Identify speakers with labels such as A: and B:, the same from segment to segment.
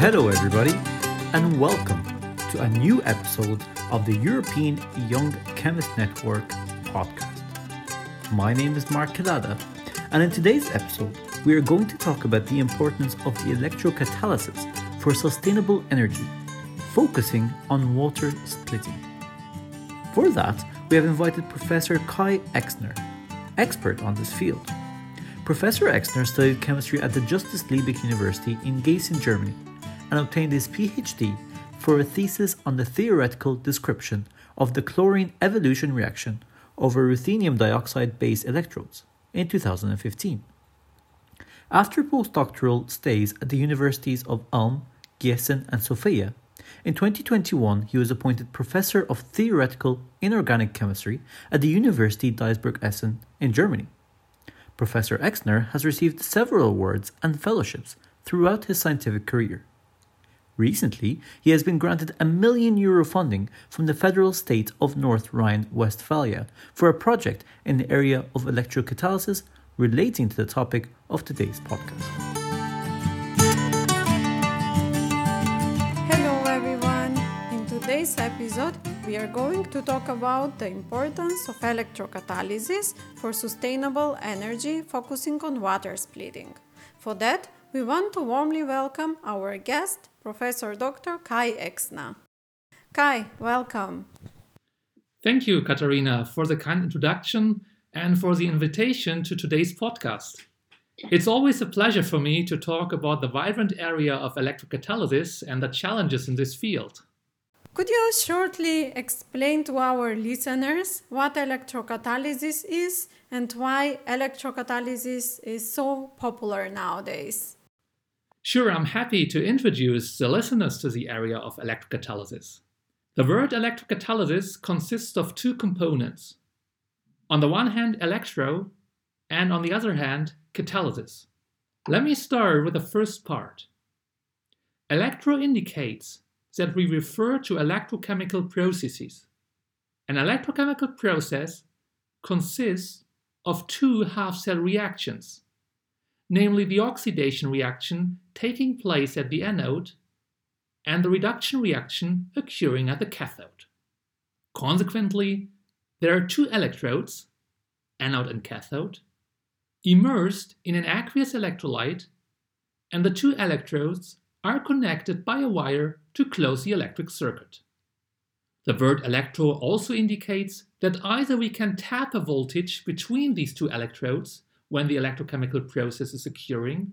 A: Hello, everybody, and welcome to a new episode of the European Young Chemist Network podcast. My name is Mark Kalada, and in today's episode, we are going to talk about the importance of the electrocatalysis for sustainable energy, focusing on water splitting. For that, we have invited Professor Kai Exner, expert on this field. Professor Exner studied chemistry at the Justus Liebig University in Gießen, Germany, and obtained his PhD for a thesis on the theoretical description of the chlorine evolution reaction over ruthenium dioxide based electrodes in 2015. After postdoctoral stays at the universities of Ulm, Gießen, and Sofia, in 2021 he was appointed Professor of Theoretical Inorganic Chemistry at the University Duisburg-Essen in Germany. Professor Exner has received several awards and fellowships throughout his scientific career. Recently, he has been granted a million euro funding from the federal state of North Rhine Westphalia for a project in the area of electrocatalysis relating to the topic of today's podcast.
B: Hello everyone! In today's episode, we are going to talk about the importance of electrocatalysis for sustainable energy, focusing on water splitting. For that, we want to warmly welcome our guest, Professor Dr. Kai Exner. Kai, welcome.
C: Thank you, Katarina, for the kind introduction and for the invitation to today's podcast. It's always a pleasure for me to talk about the vibrant area of electrocatalysis and the challenges in this field.
B: Could you shortly explain to our listeners what electrocatalysis is and why electrocatalysis is so popular nowadays?
C: Sure, I'm happy to introduce the listeners to the area of electrocatalysis. The word electrocatalysis consists of two components. On the one hand, electro, and on the other hand, catalysis. Let me start with the first part. Electro indicates that we refer to electrochemical processes. An electrochemical process consists of two half cell reactions, namely the oxidation reaction taking place at the anode and the reduction reaction occurring at the cathode. Consequently, there are two electrodes, anode and cathode, immersed in an aqueous electrolyte, and the two electrodes are connected by a wire to close the electric circuit. The word electro also indicates that either we can tap a voltage between these two electrodes when the electrochemical process is occurring,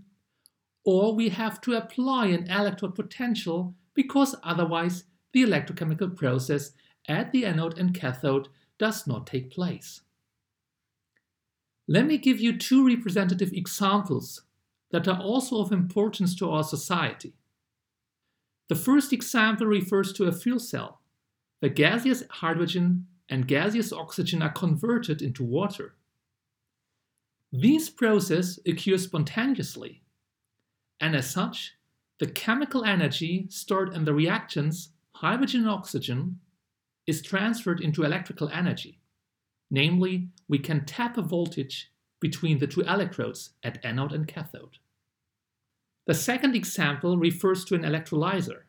C: or we have to apply an electrode potential because otherwise the electrochemical process at the anode and cathode does not take place. Let me give you two representative examples that are also of importance to our society. The first example refers to a fuel cell, where gaseous hydrogen and gaseous oxygen are converted into water. These processes occur spontaneously, and as such, the chemical energy stored in the reactants, hydrogen and oxygen, is transferred into electrical energy. Namely, we can tap a voltage between the two electrodes at anode and cathode. The second example refers to an electrolyzer.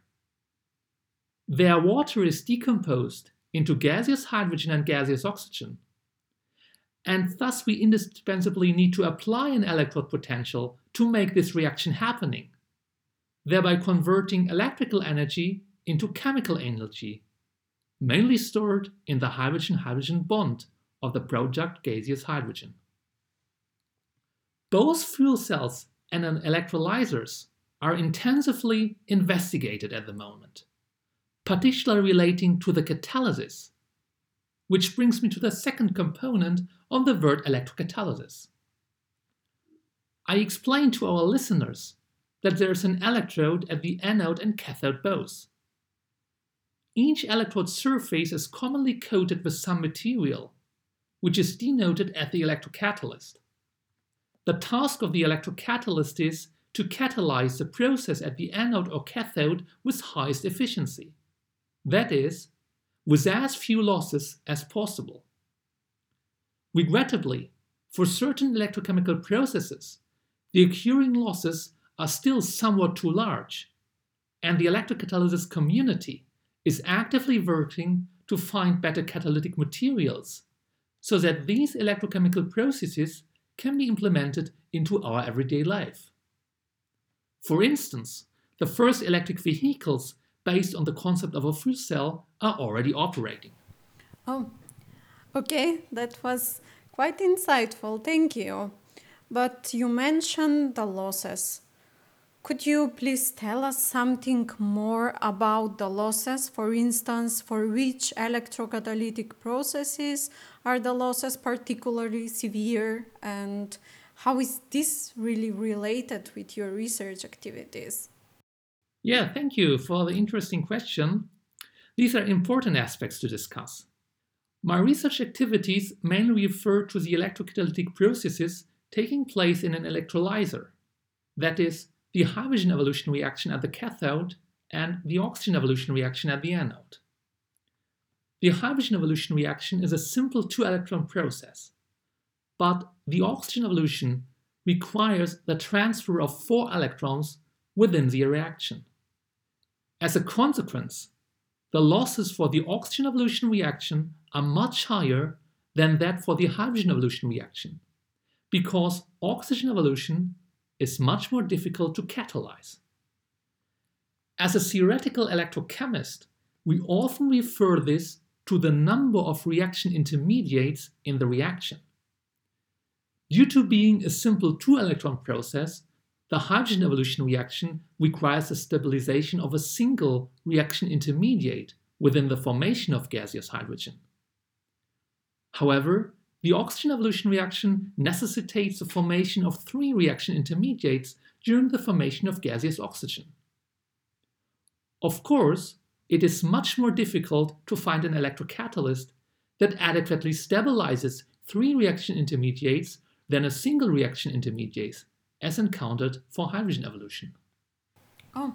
C: Where water is decomposed into gaseous hydrogen and gaseous oxygen, and thus we indispensably need to apply an electrode potential to make this reaction happening, thereby converting electrical energy into chemical energy, mainly stored in the hydrogen-hydrogen bond of the product gaseous hydrogen. Both fuel cells and electrolyzers are intensively investigated at the moment, particularly relating to the catalysis, which brings me to the second component of the word electrocatalysis. I explained to our listeners that there is an electrode at the anode and cathode both. Each electrode surface is commonly coated with some material, which is denoted as the electrocatalyst. The task of the electrocatalyst is to catalyze the process at the anode or cathode with highest efficiency. That is, with as few losses as possible. Regrettably, for certain electrochemical processes, the occurring losses are still somewhat too large, and the electrocatalysis community is actively working to find better catalytic materials so that these electrochemical processes can be implemented into our everyday life. For instance, the first electric vehicles based on the concept of a fuel cell are already operating.
B: Oh, okay, that was quite insightful, thank you. But you mentioned the losses. Could you please tell us something more about the losses? For instance, for which electrocatalytic processes are the losses particularly severe? And how is this really related with your research activities?
C: Yeah, thank you for the interesting question. These are important aspects to discuss. My research activities mainly refer to the electrocatalytic processes taking place in an electrolyzer. That is, the hydrogen evolution reaction at the cathode and the oxygen evolution reaction at the anode. The hydrogen evolution reaction is a simple two electron process, but the oxygen evolution requires the transfer of four electrons within the reaction. As a consequence, the losses for the oxygen evolution reaction are much higher than that for the hydrogen evolution reaction, because oxygen evolution is much more difficult to catalyze. As a theoretical electrochemist, we often refer this to the number of reaction intermediates in the reaction. Due to being a simple two electron process, the hydrogen evolution reaction requires the stabilization of a single reaction intermediate within the formation of gaseous hydrogen. However, the oxygen evolution reaction necessitates the formation of three reaction intermediates during the formation of gaseous oxygen. Of course, it is much more difficult to find an electrocatalyst that adequately stabilizes three reaction intermediates than a single reaction intermediate, as encountered for hydrogen evolution.
B: Oh,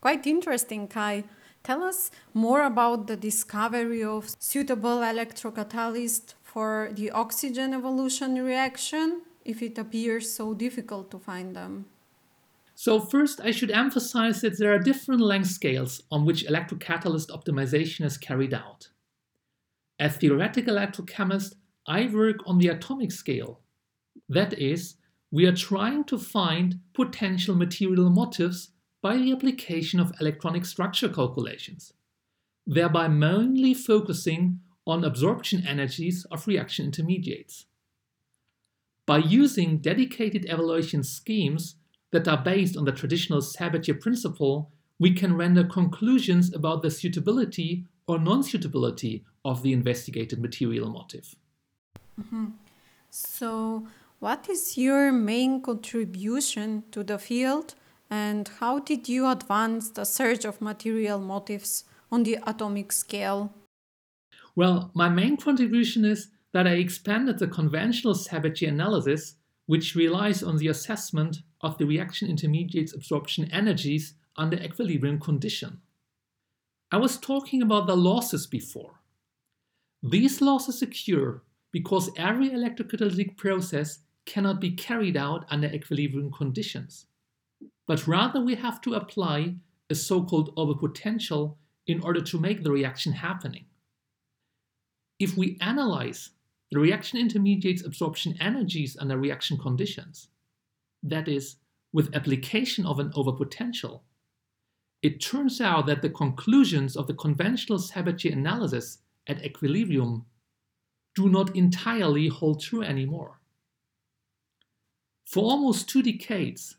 B: quite interesting, Kai. Tell us more about the discovery of suitable electrocatalyst for the oxygen evolution reaction if it appears so difficult to find them?
C: So first, I should emphasize that there are different length scales on which electrocatalyst optimization is carried out. As theoretical electrochemist, I work on the atomic scale. That is, we are trying to find potential material motifs by the application of electronic structure calculations, thereby mainly focusing on absorption energies of reaction intermediates. By using dedicated evaluation schemes that are based on the traditional Sabatier principle, we can render conclusions about the suitability or non suitability of the investigated material motif.
B: Mm-hmm. So, what is your main contribution to the field, and how did you advance the search of material motifs on the atomic scale?
C: Well, my main contribution is that I expanded the conventional Sabatier analysis, which relies on the assessment of the reaction intermediates absorption energies under equilibrium condition. I was talking about the losses before. These losses occur because every electrocatalytic process cannot be carried out under equilibrium conditions, but rather we have to apply a so-called overpotential in order to make the reaction happening. If we analyze the reaction intermediates absorption energies under reaction conditions, that is, with application of an overpotential, it turns out that the conclusions of the conventional Sabatier analysis at equilibrium do not entirely hold true anymore. For almost two decades,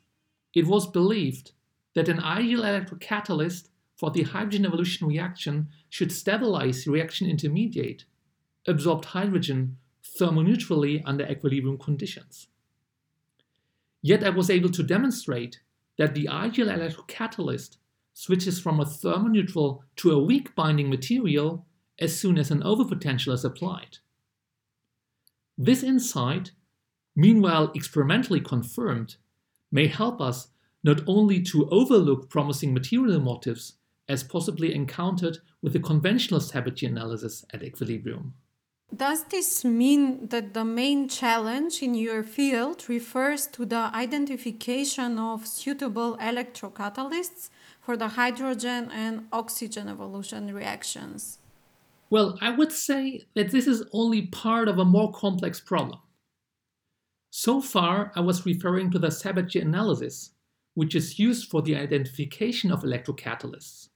C: it was believed that an ideal electrocatalyst for the hydrogen evolution reaction should stabilize the reaction intermediate absorbed hydrogen thermoneutrally under equilibrium conditions. Yet I was able to demonstrate that the ideal electrocatalyst switches from a thermoneutral to a weak binding material as soon as an overpotential is applied. This insight, meanwhile experimentally confirmed, may help us not only to overlook promising material motifs as possibly encountered with the conventional Sabatier analysis at equilibrium.
B: Does this mean that the main challenge in your field refers to the identification of suitable electrocatalysts for the hydrogen and oxygen evolution reactions?
C: Well, I would say that this is only part of a more complex problem. So far, I was referring to the Sabatier analysis, which is used for the identification of electrocatalysts.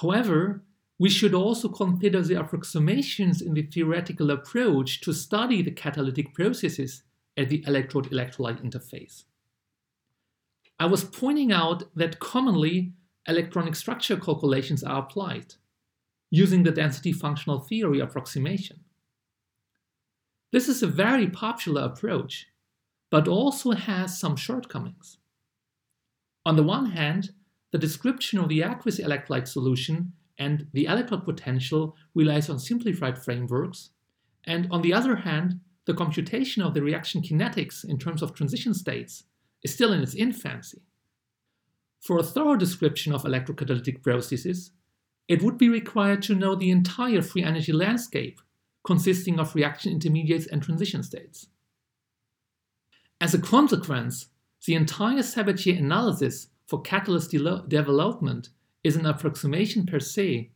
C: However, we should also consider the approximations in the theoretical approach to study the catalytic processes at the electrode electrolyte interface. I was pointing out that commonly electronic structure calculations are applied using the density functional theory approximation. This is a very popular approach, but also has some shortcomings. On the one hand, the description of the aqueous electrolyte solution and the electrode potential relies on simplified frameworks, and on the other hand, the computation of the reaction kinetics in terms of transition states is still in its infancy. For a thorough description of electrocatalytic processes, it would be required to know the entire free energy landscape consisting of reaction intermediates and transition states. As a consequence, the entire Sabatier analysis for catalyst de- development is an approximation per se,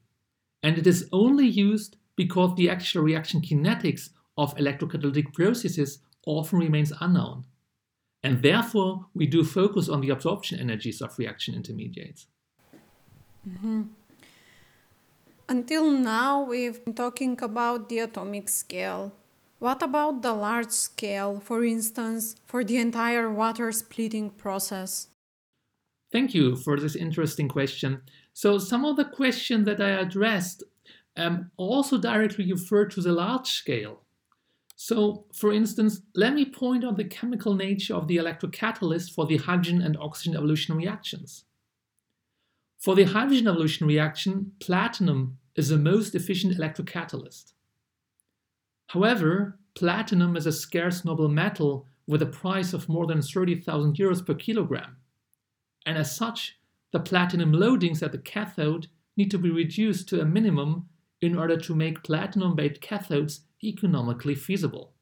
C: and it is only used because the actual reaction kinetics of electrocatalytic processes often remains unknown. And therefore, we do focus on the absorption energies of reaction intermediates.
B: Mm-hmm. Until now, we've been talking about the atomic scale. What about the large scale, for instance, for the entire water splitting process?
C: Thank you for this interesting question. So, some of the questions that I addressed um, also directly refer to the large scale. So, for instance, let me point out the chemical nature of the electrocatalyst for the hydrogen and oxygen evolution reactions. For the hydrogen evolution reaction, platinum is the most efficient electrocatalyst. However, platinum is a scarce noble metal with a price of more than 30,000 euros per kilogram and as such, the platinum loadings at the cathode need to be reduced to a minimum in order to make platinum based cathodes economically feasible.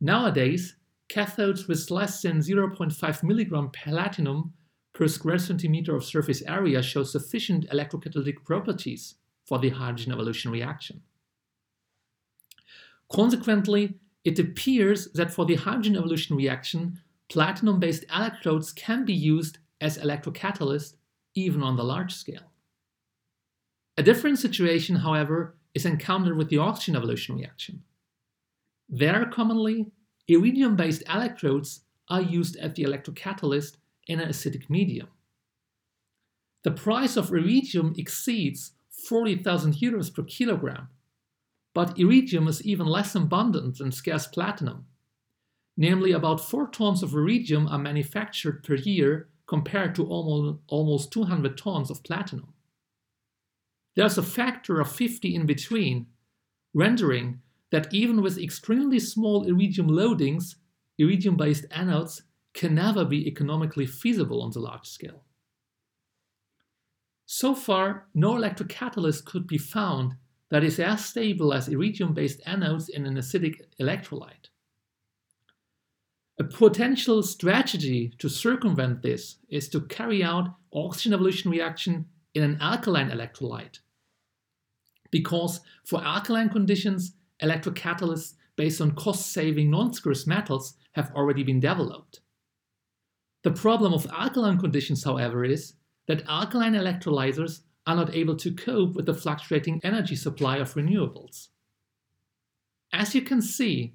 C: Nowadays, cathodes with less than 0.5 mg platinum per square centimeter of surface area show sufficient electrocatalytic properties for the hydrogen evolution reaction. Consequently, it appears that for the hydrogen evolution reaction, platinum based electrodes can be used as electrocatalysts even on the large scale. A different situation, however, is encountered with the oxygen evolution reaction. There, commonly, iridium based electrodes are used as the electrocatalyst in an acidic medium. The price of iridium exceeds 40,000 euros per kilogram, but iridium is even less abundant than scarce platinum, Namely, about 4 tons of iridium are manufactured per year compared to almost 200 tons of platinum. There's a factor of 50 in between, rendering that even with extremely small iridium loadings, iridium based anodes can never be economically feasible on the large scale. So far, no electrocatalyst could be found that is as stable as iridium based anodes in an acidic electrolyte. A potential strategy to circumvent this is to carry out oxygen evolution reaction in an alkaline electrolyte. Because for alkaline conditions, electrocatalysts based on cost-saving non-scarce metals have already been developed. The problem of alkaline conditions, however, is that alkaline electrolyzers are not able to cope with the fluctuating energy supply of renewables. As you can see,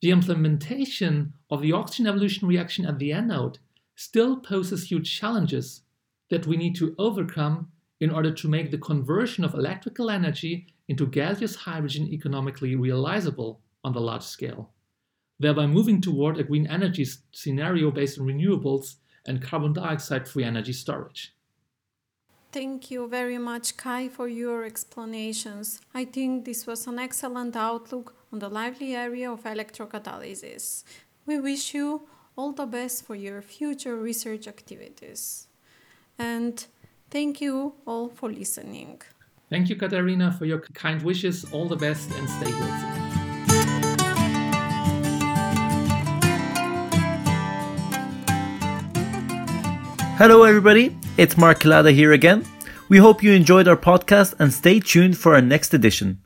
C: the implementation of the oxygen evolution reaction at the anode still poses huge challenges that we need to overcome in order to make the conversion of electrical energy into gaseous hydrogen economically realizable on the large scale, thereby moving toward a green energy scenario based on renewables and carbon dioxide free energy storage.
B: Thank you very much, Kai, for your explanations. I think this was an excellent outlook on the lively area of electrocatalysis. We wish you all the best for your future research activities. And thank you all for listening.
C: Thank you, Katarina, for your kind wishes. All the best and stay healthy.
A: Hello, everybody. it's Mark Kilada here again. We hope you enjoyed our podcast and stay tuned for our next edition.